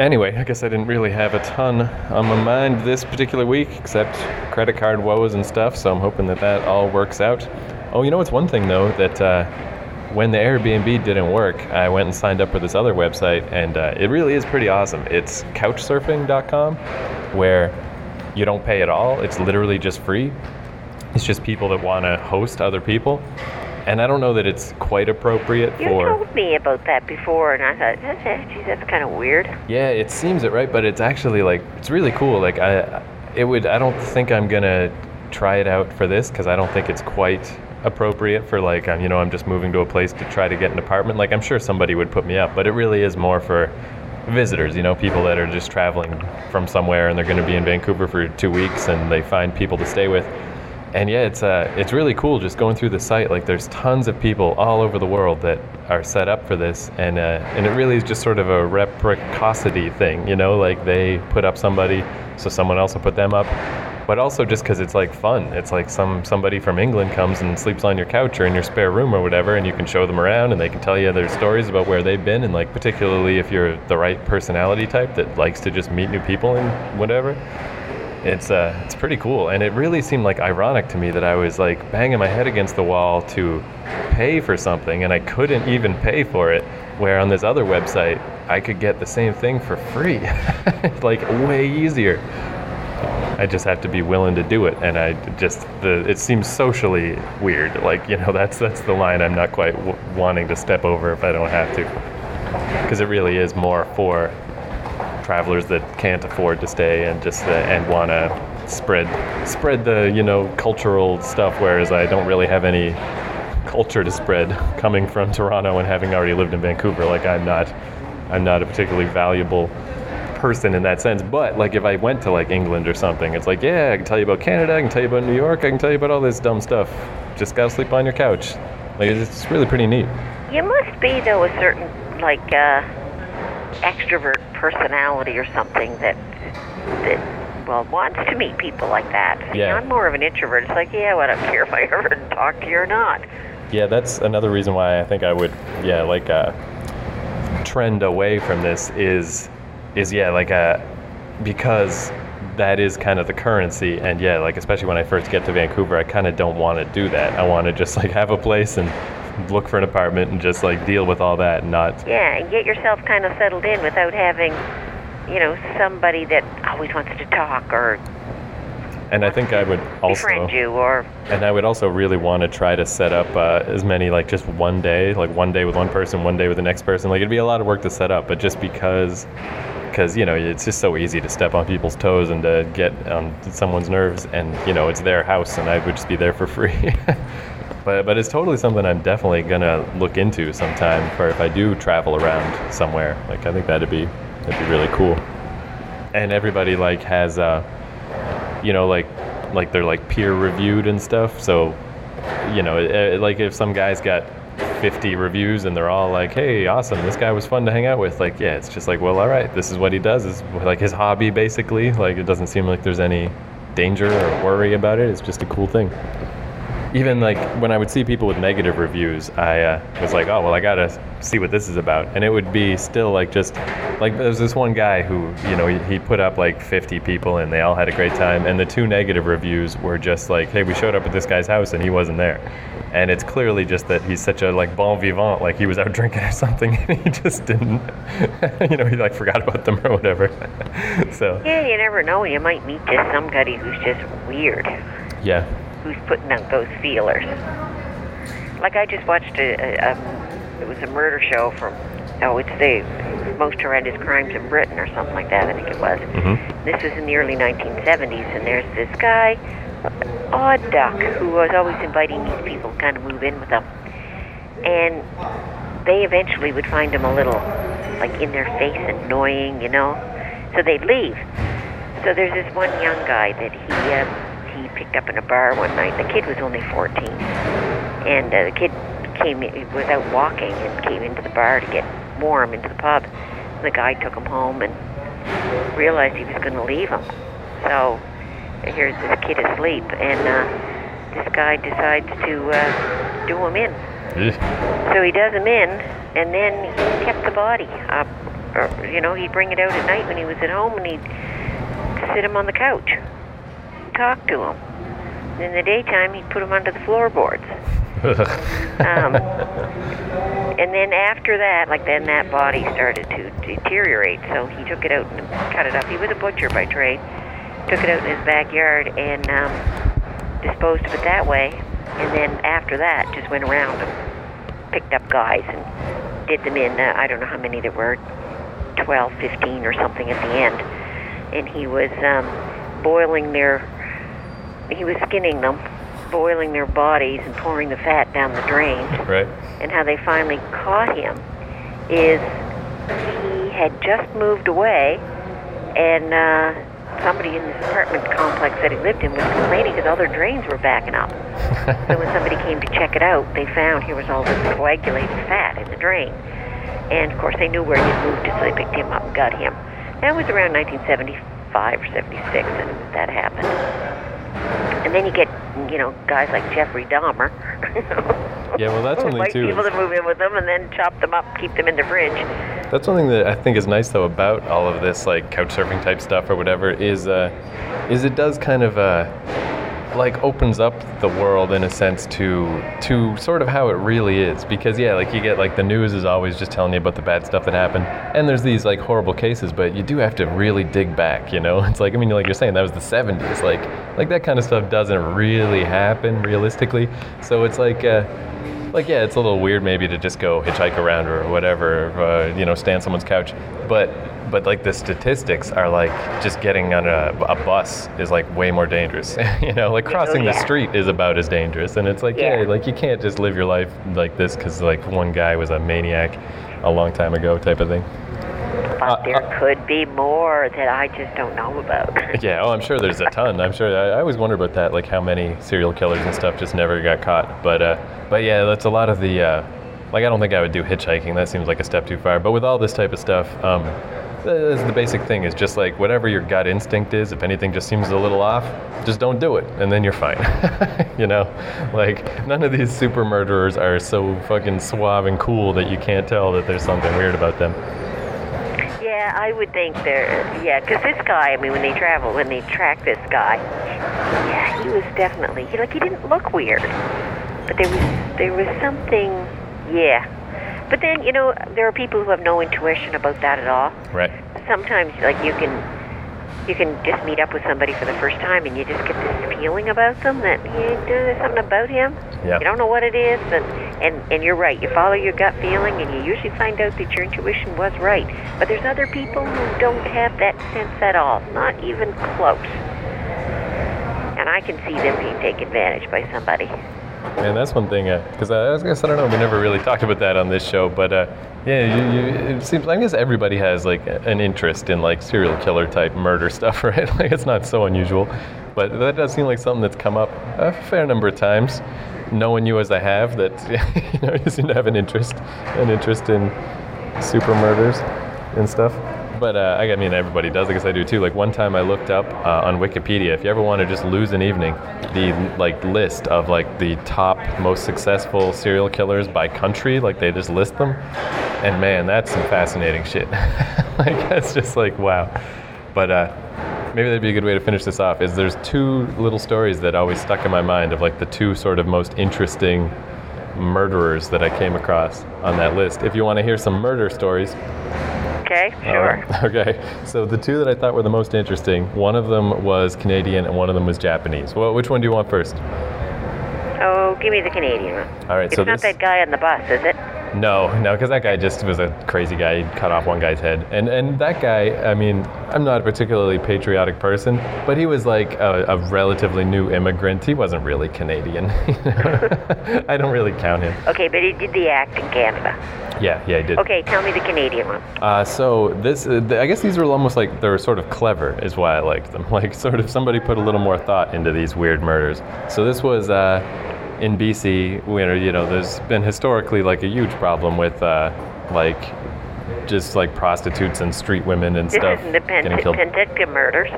Anyway, I guess I didn't really have a ton on my mind this particular week, except credit card woes and stuff. So I'm hoping that that all works out. Oh, you know what's one thing though that uh, when the Airbnb didn't work, I went and signed up for this other website, and uh, it really is pretty awesome. It's Couchsurfing.com, where you don't pay at all. It's literally just free. It's just people that want to host other people. And I don't know that it's quite appropriate You for. You told me about that before, and I thought, that's, geez, that's kind of weird. Yeah, it seems it right, but it's actually like it's really cool. Like I, it would. I don't think I'm gonna try it out for this because I don't think it's quite appropriate for like I'm, you know I'm just moving to a place to try to get an apartment. Like I'm sure somebody would put me up, but it really is more for visitors. You know, people that are just traveling from somewhere and they're going to be in Vancouver for two weeks and they find people to stay with. And yeah, it's uh, it's really cool just going through the site. Like, there's tons of people all over the world that are set up for this, and uh, and it really is just sort of a reciprocity thing, you know. Like they put up somebody, so someone else will put them up. But also just because it's like fun. It's like some somebody from England comes and sleeps on your couch or in your spare room or whatever, and you can show them around, and they can tell you their stories about where they've been, and like particularly if you're the right personality type that likes to just meet new people and whatever it's uh, it's pretty cool, and it really seemed like ironic to me that I was like banging my head against the wall to pay for something, and I couldn't even pay for it. Where on this other website, I could get the same thing for free, It's like way easier. I just have to be willing to do it, and I just the it seems socially weird. Like you know, that's that's the line I'm not quite w- wanting to step over if I don't have to, because it really is more for travelers that can't afford to stay and just uh, and want to spread spread the you know cultural stuff whereas I don't really have any culture to spread coming from Toronto and having already lived in Vancouver. Like I'm not I'm not a particularly valuable person in that sense. But like if I went to like England or something it's like yeah I can tell you about Canada I can tell you about New York I can tell you about all this dumb stuff. Just gotta sleep on your couch. Like it's really pretty neat. You must be though a certain like uh, extrovert personality or something that that well wants to meet people like that. Yeah. I'm more of an introvert. It's like yeah, well, I don't care if I ever talk to you or not. Yeah, that's another reason why I think I would, yeah, like uh, trend away from this is, is yeah, like uh, because that is kind of the currency, and yeah, like especially when I first get to Vancouver, I kind of don't want to do that. I want to just like have a place and look for an apartment and just like deal with all that, and not Yeah, and get yourself kind of settled in without having, you know, somebody that always wants to talk or and I think I would also befriend you or And I would also really want to try to set up uh, as many, like just one day, like one day with one person, one day with the next person. Like it'd be a lot of work to set up, but just because, because you know, it's just so easy to step on people's toes and to get on someone's nerves, and you know, it's their house, and I would just be there for free. but but it's totally something I'm definitely gonna look into sometime for if I do travel around somewhere. Like I think that'd be that'd be really cool. And everybody like has. Uh, you know, like like they're like peer reviewed and stuff. So, you know, eh, like if some guy's got 50 reviews and they're all like, "Hey, awesome, this guy was fun to hang out with." Like, yeah, it's just like, well, all right, this is what he does. Is like his hobby basically. Like it doesn't seem like there's any danger or worry about it. It's just a cool thing. Even like when I would see people with negative reviews, I uh, was like, oh well, I gotta see what this is about, and it would be still like just like there's this one guy who you know he, he put up like 50 people and they all had a great time, and the two negative reviews were just like, hey, we showed up at this guy's house and he wasn't there, and it's clearly just that he's such a like bon vivant, like he was out drinking or something, and he just didn't, you know, he like forgot about them or whatever. so yeah, you never know. You might meet just somebody who's just weird, yeah, who's putting out those feelers. Like I just watched a, a, a it was a murder show from oh it's the most horrendous crimes in Britain or something like that I think it was. hmm This was in the early 1970s, and there's this guy, Odd Duck, who was always inviting these people to kind of move in with them. And they eventually would find him a little, like, in their face, annoying, you know? So they'd leave. So there's this one young guy that he, uh, he picked up in a bar one night. The kid was only 14. And uh, the kid came, was out walking and came into the bar to get warm into the pub. The guy took him home and realized he was going to leave him. So here's this kid asleep, and uh, this guy decides to uh, do him in. So he does him in, and then he kept the body up or, you know, he'd bring it out at night when he was at home, and he'd sit him on the couch, talk to him. And in the daytime, he'd put him under the floorboards. Um, and then after that, like then that body started to deteriorate. So he took it out and cut it up. He was a butcher by trade. Took it out in his backyard and um, disposed of it that way. And then after that, just went around and picked up guys and did them in. Uh, I don't know how many there were, 12, 15 or something at the end. And he was um, boiling their. He was skinning them boiling their bodies and pouring the fat down the drain. Right. And how they finally caught him is he had just moved away, and uh, somebody in this apartment complex that he lived in was complaining because all their drains were backing up. so when somebody came to check it out, they found here was all this coagulated fat in the drain. And of course, they knew where he had moved to, so they picked him up and got him. That was around 1975 or 76 that that happened. And then you get, you know, guys like Jeffrey Dahmer. Yeah, well, that's invite too. people to move in with them and then chop them up, keep them in the fridge. That's one thing that I think is nice though about all of this like couch surfing type stuff or whatever is uh, is it does kind of uh, like opens up the world in a sense to to sort of how it really is. Because yeah like you get like the news is always just telling you about the bad stuff that happened. And there's these like horrible cases but you do have to really dig back you know? It's like I mean like you're saying that was the 70s like like that kind of stuff doesn't really happen realistically. So it's like uh, like yeah, it's a little weird maybe to just go hitchhike around or whatever, uh, you know, stay on someone's couch. But but like the statistics are like just getting on a, a bus is like way more dangerous. you know, like crossing the yeah. street is about as dangerous. And it's like yeah, Yeah. like you can't just live your life like this because like one guy was a maniac a long time ago type of thing. But Uh, there could be more that I just don't know about. Yeah, oh, I'm sure there's a ton. I'm sure. I, I always wonder about that, like how many serial killers and stuff just never got caught. But, uh, but yeah, that's a lot of the. Uh, like, I don't think I would do hitchhiking. That seems like a step too far. But with all this type of stuff, um, the, the basic thing is just like whatever your gut instinct is. If anything just seems a little off, just don't do it, and then you're fine. you know, like none of these super murderers are so fucking suave and cool that you can't tell that there's something weird about them. Yeah, I would think there. Yeah, because this guy, I mean, when they travel, when they track this guy, yeah, he was definitely he like he didn't look weird, but there was there was something. Yeah, but then you know there are people who have no intuition about that at all. Right. sometimes like you can you can just meet up with somebody for the first time and you just get this feeling about them that yeah, there's something about him. Yeah. You don't know what it is, and, and and you're right. You follow your gut feeling, and you usually find out that your intuition was right. But there's other people who don't have that sense at all, not even close. And I can see them being taken advantage by somebody. And that's one thing, because I, I guess I don't know. We never really talked about that on this show, but uh, yeah, you, you, it seems. I guess everybody has like an interest in like serial killer type murder stuff, right? Like it's not so unusual, but that does seem like something that's come up a fair number of times. Knowing you as I have, that you know you seem to have an interest, an interest in super murders and stuff. But uh, I mean, everybody does. I guess I do too. Like one time, I looked up uh, on Wikipedia. If you ever want to just lose an evening, the like list of like the top most successful serial killers by country. Like they just list them, and man, that's some fascinating shit. like that's just like wow. But uh, maybe that'd be a good way to finish this off. Is there's two little stories that always stuck in my mind of like the two sort of most interesting murderers that I came across on that list. If you want to hear some murder stories, Okay, sure. right. Okay. So the two that I thought were the most interesting, one of them was Canadian and one of them was Japanese. Well, which one do you want first? Oh, give me the Canadian one. All right. It's so not this, that guy on the bus, is it? No, no, because that guy just was a crazy guy. He cut off one guy's head, and and that guy. I mean, I'm not a particularly patriotic person, but he was like a, a relatively new immigrant. He wasn't really Canadian. I don't really count him. Okay, but he did the act in Canada. Yeah, yeah, he did. Okay, tell me the Canadian one. Uh, so this, uh, I guess these were almost like they were sort of clever, is why I liked them. Like sort of somebody put a little more thought into these weird murders. So this was uh, in BC, where you know there's been historically like a huge problem with uh, like just like prostitutes and street women and This stuff the Pen- getting killed. Penticton murders.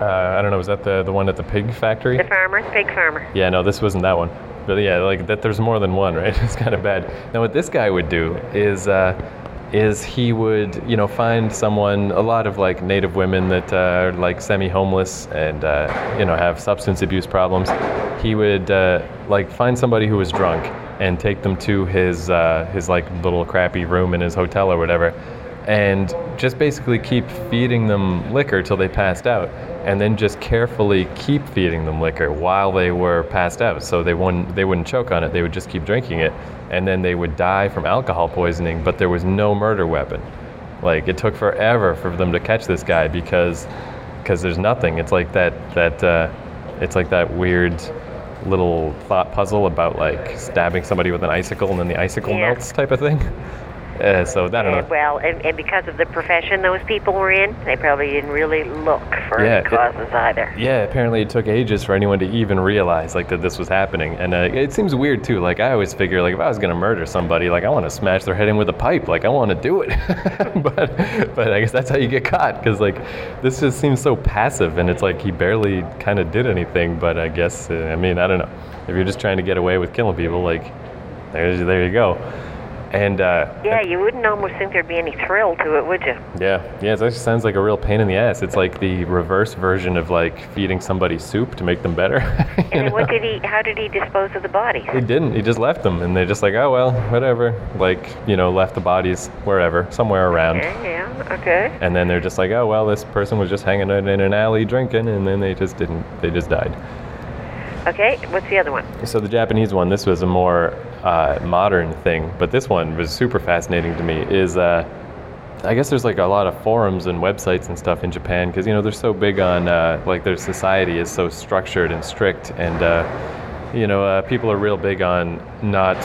Uh, I don't know, was that the the one at the pig factory? The farmer, pig farmer. Yeah, no, this wasn't that one. But yeah, like that, there's more than one, right? It's kind of bad. Now, what this guy would do is uh, is he would, you know, find someone, a lot of like native women that uh, are like semi-homeless and, uh, you know, have substance abuse problems. He would uh, like find somebody who was drunk and take them to his, uh, his like little crappy room in his hotel or whatever and just basically keep feeding them liquor till they passed out and then just carefully keep feeding them liquor while they were passed out so they wouldn't they wouldn't choke on it. They would just keep drinking it and then they would die from alcohol poisoning but there was no murder weapon. Like it took forever for them to catch this guy because because there's nothing. It's like that that uh, it's like that weird little thought puzzle about like stabbing somebody with an icicle and then the icicle Yeah. melts type of thing uh, so I don't know And, well, and, and because of the profession those people were in, they probably didn't really look for Yeah, any it- causes either. Yeah, apparently it took ages for anyone to even realize like that this was happening, and uh, it seems weird too. Like I always figure, like if I was gonna murder somebody, like I want to smash their head in with a pipe, like I want to do it. but but I guess that's how you get caught, because like this just seems so passive, and it's like he barely kind of did anything. But I guess uh, I mean I don't know. If you're just trying to get away with killing people, like there's there you go. And uh, Yeah, you wouldn't almost think there'd be any thrill to it, would you? yeah, yeah, it actually sounds like a real pain in the ass. It's like the reverse version of like feeding somebody soup to make them better. And then what did he? How did he dispose of the bodies? He didn't. He just left them, and they're just like, oh well, whatever. Like, you know, left the bodies wherever, somewhere around. Yeah, yeah, okay. And then they're just like, oh well, this person was just hanging out in an alley drinking, and then they just didn't. They just died. Okay, what's the other one? So the Japanese one, this was a more uh, modern thing, but this one was super fascinating to me. Is uh, I guess there's like a lot of forums and websites and stuff in Japan because you know they're so big on uh, like their society is so structured and strict, and uh, you know uh, people are real big on not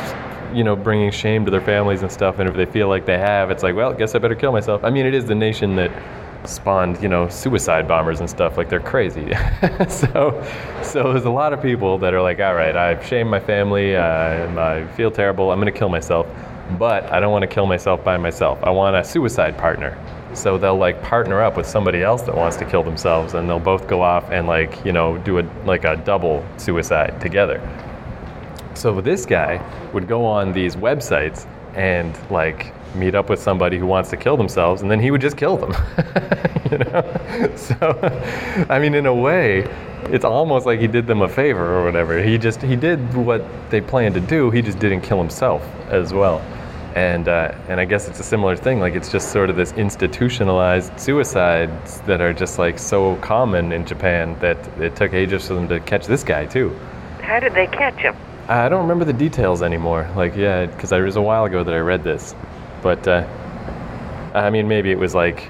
you know bringing shame to their families and stuff. And if they feel like they have, it's like, well, guess I better kill myself. I mean, it is the nation that spawned you know suicide bombers and stuff like they're crazy. So so there's a lot of people that are like all right i've shamed my family uh, i feel terrible i'm going to kill myself but i don't want to kill myself by myself. I want a suicide partner. So they'll like partner up with somebody else that wants to kill themselves and they'll both go off and like you know do a like a double suicide together. So this guy would go on these websites and like meet up with somebody who wants to kill themselves, and then he would just kill them. you know? So, I mean, in a way, it's almost like he did them a favor or whatever. He just he did what they planned to do. He just didn't kill himself as well. And uh, and I guess it's a similar thing. Like it's just sort of this institutionalized suicides that are just like so common in Japan that it took ages for them to catch this guy too. How did they catch him? I don't remember the details anymore. Like, yeah, because it was a while ago that I read this. But, uh, I mean, maybe it was like,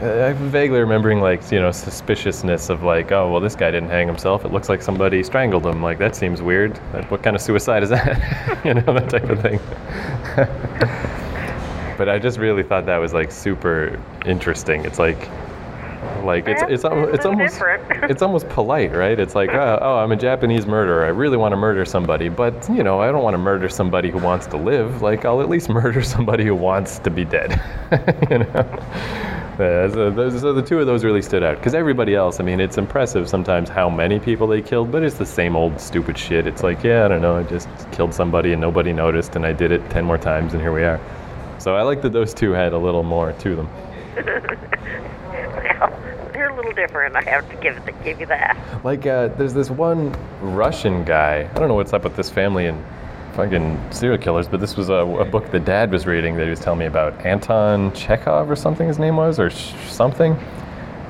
I'm vaguely remembering, like, you know, suspiciousness of, like, oh, well, this guy didn't hang himself. It looks like somebody strangled him. Like, that seems weird. Like, what kind of suicide is that? you know, that type of thing. but I just really thought that was, like, super interesting. It's like, like it's it's it's it's almost different. it's almost polite, right? It's like, oh, oh, I'm a Japanese murderer. I really want to murder somebody, but you know, I don't want to murder somebody who wants to live. Like, I'll at least murder somebody who wants to be dead. you know. Yeah, so, those, so the two of those really stood out because everybody else, I mean, it's impressive sometimes how many people they killed, but it's the same old stupid shit. It's like, yeah, I don't know, I just killed somebody and nobody noticed, and I did it ten more times, and here we are. So I like that those two had a little more to them. They're a little different. I have to give it, give you that. Like, uh, there's this one Russian guy. I don't know what's up with this family and fucking serial killers, but this was a, a book that Dad was reading that he was telling me about. Anton Chekhov or something his name was, or sh- something.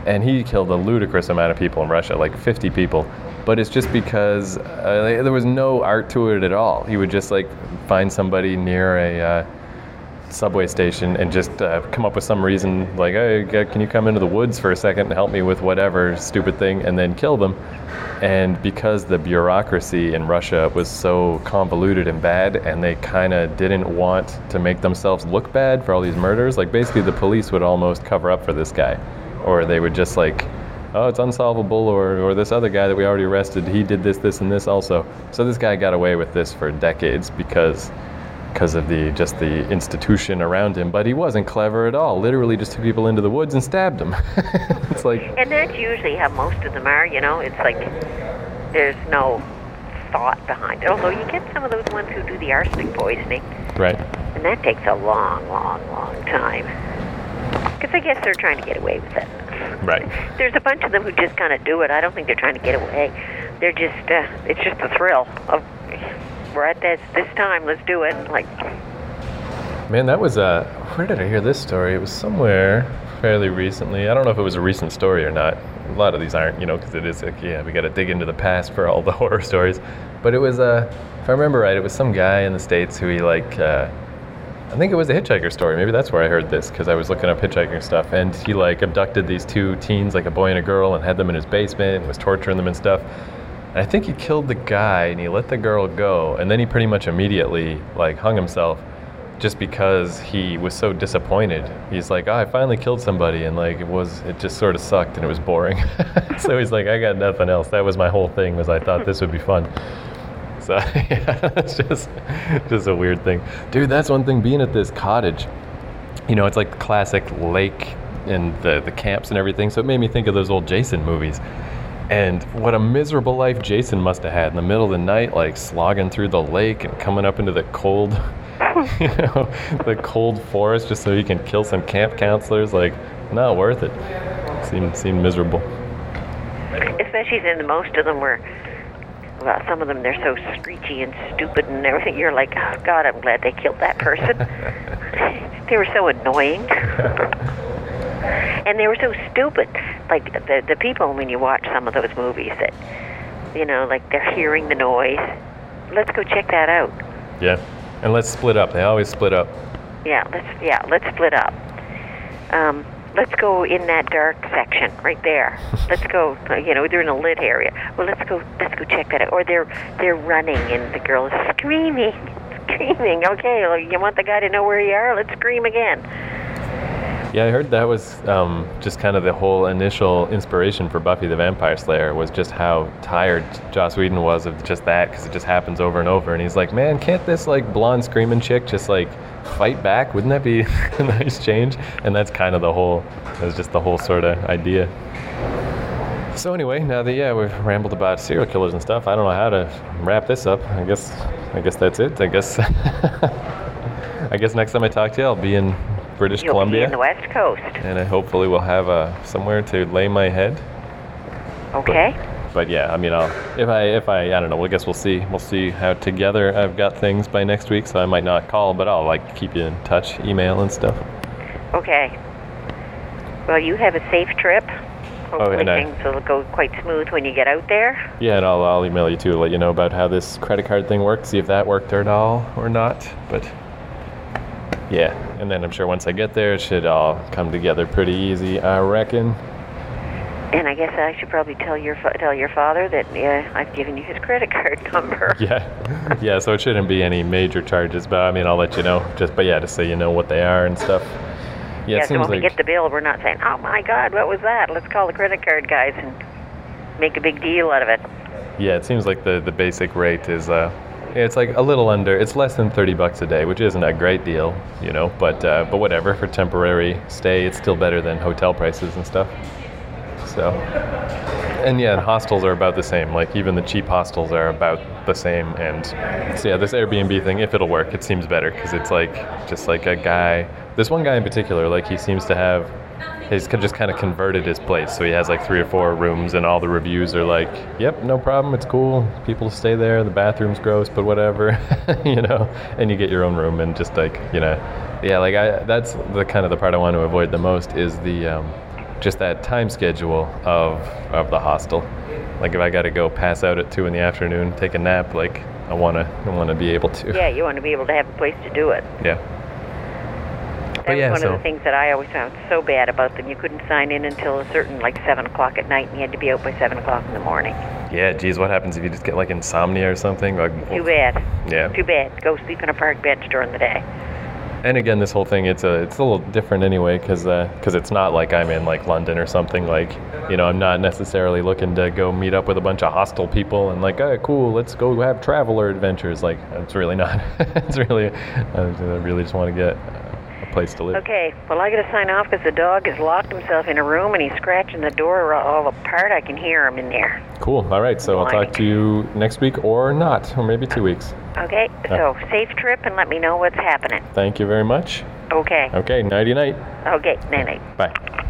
And he killed a ludicrous amount of people in Russia, like 50 people. But it's just because uh, there was no art to it at all. He would just like find somebody near a. Uh, subway station and just uh, come up with some reason like hey can you come into the woods for a second and help me with whatever stupid thing? and then kill them. And because the bureaucracy in russia was so convoluted and bad and they kind of didn't want to make themselves look bad for all these murders like basically the police would almost cover up for this guy. Or they would just like oh it's unsolvable or, or this other guy that we already arrested he did this this and this also. So this guy got away with this for decades because because of the just the institution around him. But he wasn't clever at all. Literally, just took people into the woods and stabbed them. it's like, And that's usually how most of them are, you know. It's like there's no thought behind it. Although you get some of those ones who do the arsenic poisoning. right? And that takes a long, long, long time. Because I guess they're trying to get away with it. Right. There's a bunch of them who just kind of do it. I don't think they're trying to get away. They're just, uh, it's just a thrill of, we're at this, this time, let's do it. Like, Man, that was uh, where did I hear this story? It was somewhere fairly recently. I don't know if it was a recent story or not. A lot of these aren't, you know, because it is like, yeah, we got to dig into the past for all the horror stories. But it was, uh, if I remember right, it was some guy in the states who he like, uh, I think it was a hitchhiker story. Maybe that's where I heard this because I was looking up hitchhiking stuff, and he like abducted these two teens, like a boy and a girl, and had them in his basement and was torturing them and stuff. I think he killed the guy and he let the girl go, and then he pretty much immediately like hung himself just because he was so disappointed. He's like, oh, I finally killed somebody, and like it was, it just sort of sucked and it was boring. so he's like, I got nothing else. That was my whole thing. Was I thought this would be fun. So yeah, it's just, just a weird thing, dude. That's one thing. Being at this cottage, you know, it's like classic lake and the the camps and everything. So it made me think of those old Jason movies. And what a miserable life Jason must have had in the middle of the night, like slogging through the lake and coming up into the cold, you know, the cold forest just so he can kill some camp counselors. Like, not worth it. Seemed seemed miserable. especially since most of them were, well, some of them they're so screechy and stupid and everything. You're like, oh God, I'm glad they killed that person. they were so annoying. and they were so stupid. Like the the people when you watch some of those movies that, you know, like they're hearing the noise. Let's go check that out. Yeah. And let's split up. They always split up. Yeah, let's yeah, let's split up. Um, let's go in that dark section right there. let's go. You know, they're in a lit area. Well, let's go. Let's go check that out. Or they're they're running and the girl is screaming, screaming. Okay, well, you want the guy to know where you are? Let's scream again. Yeah, I heard that was um, just kind of the whole initial inspiration for Buffy the Vampire Slayer was just how tired Joss Whedon was of just that because it just happens over and over. And he's like, man, can't this like blonde screaming chick just like fight back? Wouldn't that be a nice change? And that's kind of the whole, that was just the whole sort of idea. So anyway, now that yeah we've rambled about serial killers and stuff, I don't know how to wrap this up. I guess I guess that's it. I guess I guess next time I talk to you, I'll be in British You'll Columbia be in the West Coast. and I hopefully will have uh, somewhere to lay my head. Okay. But yeah, I mean, I'll if I if I I don't know. I guess we'll see. We'll see how together I've got things by next week. So I might not call, but I'll like keep you in touch, email and stuff. Okay. Well, you have a safe trip. Hopefully Oh, and I- things will go quite smooth when you get out there. Yeah, and I'll I'll email you too, let you know about how this credit card thing works, see if that worked at all or not. But yeah, and then I'm sure once I get there, it should all come together pretty easy. I reckon. And I guess I should probably tell your tell your father that uh, I've given you his credit card number. Yeah, yeah. So it shouldn't be any major charges, but I mean, I'll let you know. Just, but yeah, just so you know what they are and stuff. Yeah, Yeah, it so seems when we like get the bill, we're not saying, "Oh my God, what was that?" Let's call the credit card guys and make a big deal out of it. yeah, it seems like the the basic rate is uh, it's like a little under. It's less than thirty bucks a day, which isn't a great deal, you know. But uh, but whatever for temporary stay, it's still better than hotel prices and stuff. So, and yeah, and hostels are about the same. Like even the cheap hostels are about the same. And so yeah, this Airbnb thing, if it'll work, it seems better because it's like just like a guy. This one guy in particular, like he seems to have. He's just kind of converted his place, so he has like three or four rooms, and all the reviews are like, "Yep, no problem, it's cool. People stay there. The bathroom's gross, but whatever, you know." And you get your own room, and just like you know, yeah, like I. That's the kind of the part I want to avoid the most is the um, just that time schedule of of the hostel. Like if I got to go pass out at two in the afternoon, take a nap, like I wanna I wanna be able to. Yeah, you want to be able to have a place to do it. Yeah. That yeah, was one so- of the things that I always found so bad about them. You couldn't sign in until a certain, like seven o'clock at night, and you had to be out by seven o'clock in the morning. Yeah, geez, what happens if you just get like insomnia or something? Like, Too bad. Yeah. Too bad. Go sleep on a park bench during the day. And again, this whole thing, it's a, it's a little different anyway, because because uh, it's not like I'm in like London or something. Like, you know, I'm not necessarily looking to go meet up with a bunch of hostile people and like, oh, cool, let's go have traveler adventures. Like, it's really not. it's really, I really just want to get place to live. Okay, well, I got to sign off because the dog has locked himself in a room and he's scratching the door all apart. I can hear him in there. Cool. All right. So I'll talk to you next week or not, or maybe two weeks. Okay, uh, so safe trip and let me know what's happening. Thank you very much. Okay. Okay. Nighty night. Okay, night night. Bye.